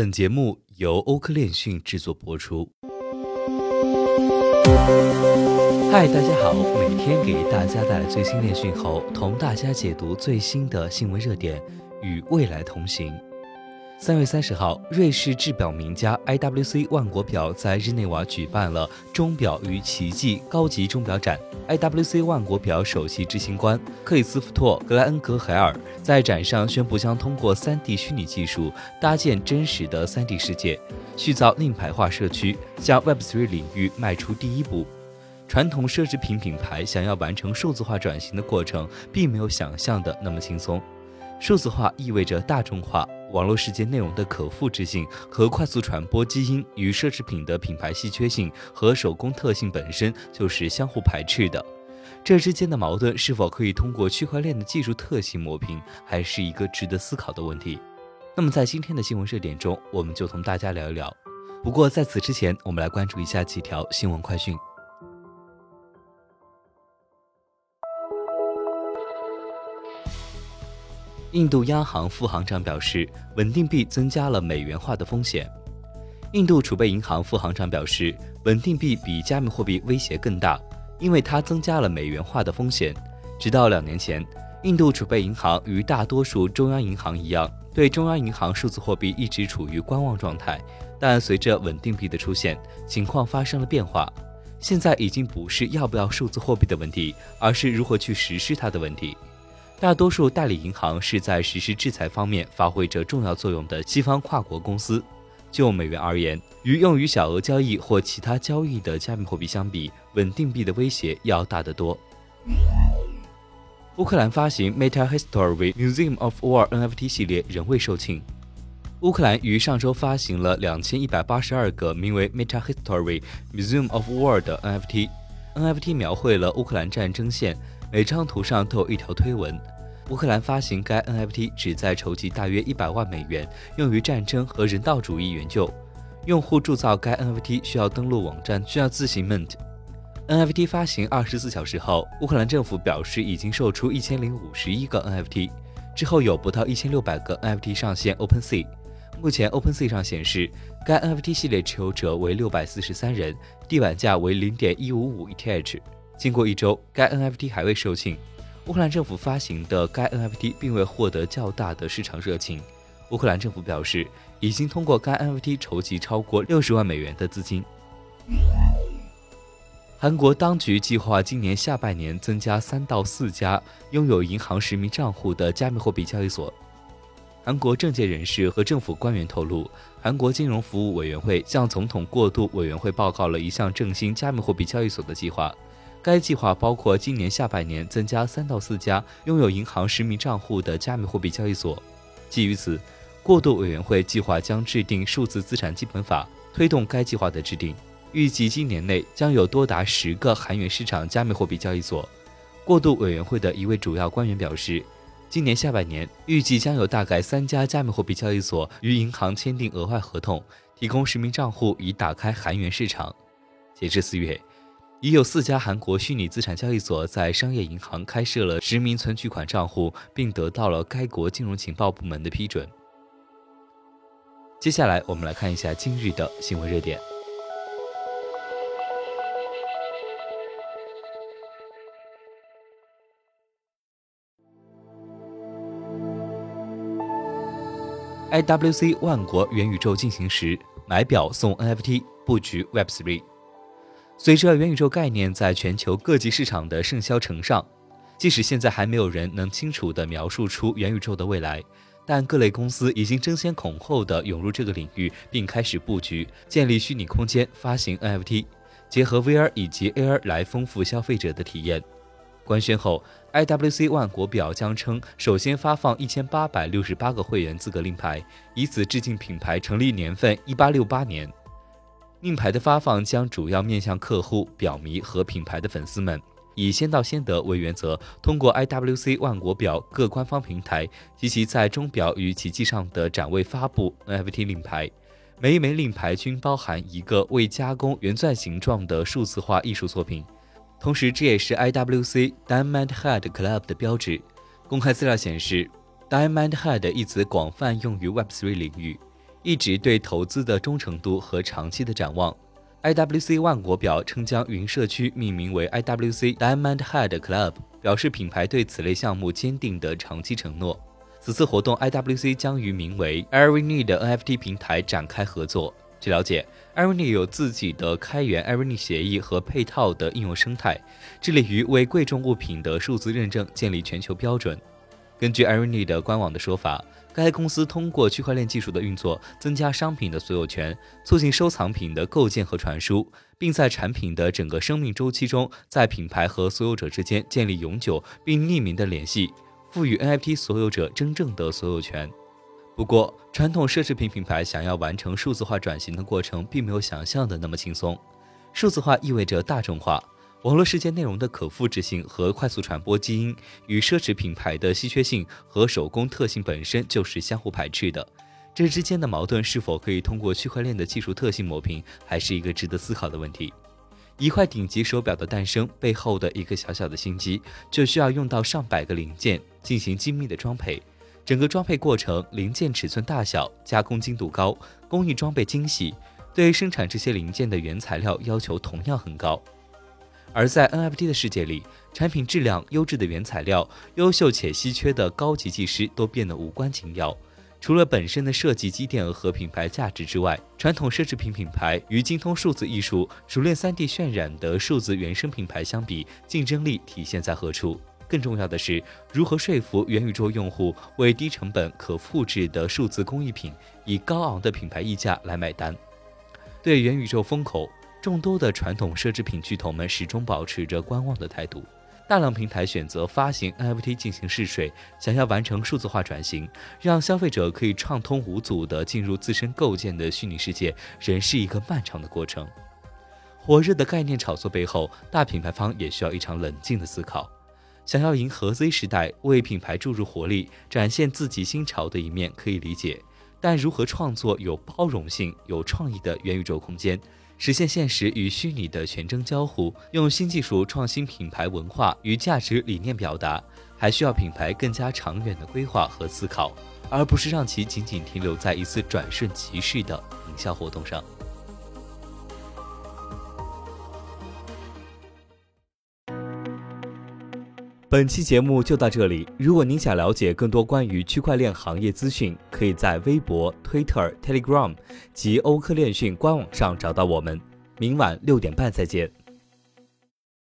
本节目由欧科链讯制作播出。嗨，大家好，每天给大家带来最新链讯后，同大家解读最新的新闻热点，与未来同行。三月三十号，瑞士制表名家 IWC 万国表在日内瓦举办了“钟表与奇迹”高级钟表展。IWC 万国表首席执行官克里斯夫托·格莱恩格海尔在展上宣布，将通过 3D 虚拟技术搭建真实的 3D 世界，塑造令牌化社区，向 Web3 领域迈出第一步。传统奢侈品品牌想要完成数字化转型的过程，并没有想象的那么轻松。数字化意味着大众化。网络世界内容的可复制性和快速传播基因与奢侈品的品牌稀缺性和手工特性本身就是相互排斥的，这之间的矛盾是否可以通过区块链的技术特性抹平，还是一个值得思考的问题。那么在今天的新闻热点中，我们就同大家聊一聊。不过在此之前，我们来关注一下几条新闻快讯。印度央行副行长表示，稳定币增加了美元化的风险。印度储备银行副行长表示，稳定币比加密货币威胁更大，因为它增加了美元化的风险。直到两年前，印度储备银行与大多数中央银行一样，对中央银行数字货币一直处于观望状态。但随着稳定币的出现，情况发生了变化。现在已经不是要不要数字货币的问题，而是如何去实施它的问题。大多数代理银行是在实施制裁方面发挥着重要作用的西方跨国公司。就美元而言，与用于小额交易或其他交易的加密货币相比，稳定币的威胁要大得多。乌克兰发行 Meta History Museum of War NFT 系列仍未售罄。乌克兰于上周发行了两千一百八十二个名为 Meta History Museum of War 的 NFT。NFT 描绘了乌克兰战争线。每张图上都有一条推文。乌克兰发行该 NFT 旨在筹集大约一百万美元，用于战争和人道主义援救。用户铸造该 NFT 需要登录网站，需要自行 mint。NFT 发行二十四小时后，乌克兰政府表示已经售出一千零五十一个 NFT，之后有不到一千六百个 NFT 上线 OpenSea。目前 OpenSea 上显示，该 NFT 系列持有者为六百四十三人，地板价为零点一五五 ETH。经过一周，该 NFT 还未售罄。乌克兰政府发行的该 NFT 并未获得较大的市场热情。乌克兰政府表示，已经通过该 NFT 筹集超过六十万美元的资金。韩国当局计划今年下半年增加三到四家拥有银行实名账户的加密货币交易所。韩国政界人士和政府官员透露，韩国金融服务委员会向总统过渡委员会报告了一项振兴加密货币交易所的计划。该计划包括今年下半年增加三到四家拥有银行实名账户的加密货币交易所。基于此，过渡委员会计划将制定数字资产基本法，推动该计划的制定。预计今年内将有多达十个韩元市场加密货币交易所。过渡委员会的一位主要官员表示，今年下半年预计将有大概三家加密货币交易所与银行签订额外合同，提供实名账户以打开韩元市场。截至四月。已有四家韩国虚拟资产交易所在商业银行开设了实名存取款账户，并得到了该国金融情报部门的批准。接下来，我们来看一下今日的新闻热点。IWC 万国元宇宙进行时，买表送 NFT，布局 Web3。随着元宇宙概念在全球各级市场的盛嚣尘上，即使现在还没有人能清楚地描述出元宇宙的未来，但各类公司已经争先恐后地涌入这个领域，并开始布局建立虚拟空间、发行 NFT，结合 VR 以及 AR 来丰富消费者的体验。官宣后，IWC 万国表将称首先发放一千八百六十八个会员资格令牌，以此致敬品牌成立年份一八六八年。令牌的发放将主要面向客户、表迷和品牌的粉丝们，以先到先得为原则，通过 IWC 万国表各官方平台及其在钟表与奇迹上的展位发布 NFT 令牌。每一枚令牌均包含一个未加工圆钻形状的数字化艺术作品，同时这也是 IWC Diamond Head Club 的标志。公开资料显示，Diamond Head 一词广泛用于 Web3 领域。一直对投资的忠诚度和长期的展望。IWC 万国表称将云社区命名为 IWC Diamond Head Club，表示品牌对此类项目坚定的长期承诺。此次活动，IWC 将与名为 Irony 的 NFT 平台展开合作。据了解，Irony 有自己的开源 Irony 协议和配套的应用生态，致力于为贵重物品的数字认证建立全球标准。根据 Irony 的官网的说法，该公司通过区块链技术的运作，增加商品的所有权，促进收藏品的构建和传输，并在产品的整个生命周期中，在品牌和所有者之间建立永久并匿名的联系。赋予 NFT 所有者真正的所有权。不过，传统奢侈品品牌想要完成数字化转型的过程，并没有想象的那么轻松。数字化意味着大众化，网络世界内容的可复制性和快速传播基因，与奢侈品牌的稀缺性和手工特性本身就是相互排斥的。这之间的矛盾是否可以通过区块链的技术特性抹平，还是一个值得思考的问题。一块顶级手表的诞生背后的一个小小的心机，就需要用到上百个零件进行精密的装配。整个装配过程，零件尺寸大小、加工精度高、工艺装备精细，对生产这些零件的原材料要求同样很高。而在 NFT 的世界里，产品质量、优质的原材料、优秀且稀缺的高级技师都变得无关紧要。除了本身的设计积淀和品牌价值之外，传统奢侈品品牌与精通数字艺术、熟练 3D 渲染的数字原生品牌相比，竞争力体现在何处？更重要的是，如何说服元宇宙用户为低成本、可复制的数字工艺品以高昂的品牌溢价来买单？对元宇宙风口，众多的传统奢侈品巨头们始终保持着观望的态度。大量平台选择发行 NFT 进行试水，想要完成数字化转型，让消费者可以畅通无阻地进入自身构建的虚拟世界，仍是一个漫长的过程。火热的概念炒作背后，大品牌方也需要一场冷静的思考。想要迎合 Z 时代，为品牌注入活力，展现自己新潮的一面，可以理解。但如何创作有包容性、有创意的元宇宙空间？实现现实与虚拟的全真交互，用新技术创新品牌文化与价值理念表达，还需要品牌更加长远的规划和思考，而不是让其仅仅停留在一次转瞬即逝的营销活动上。本期节目就到这里。如果您想了解更多关于区块链行业资讯，可以在微博、Twitter、Telegram 及欧科链讯官网上找到我们。明晚六点半再见。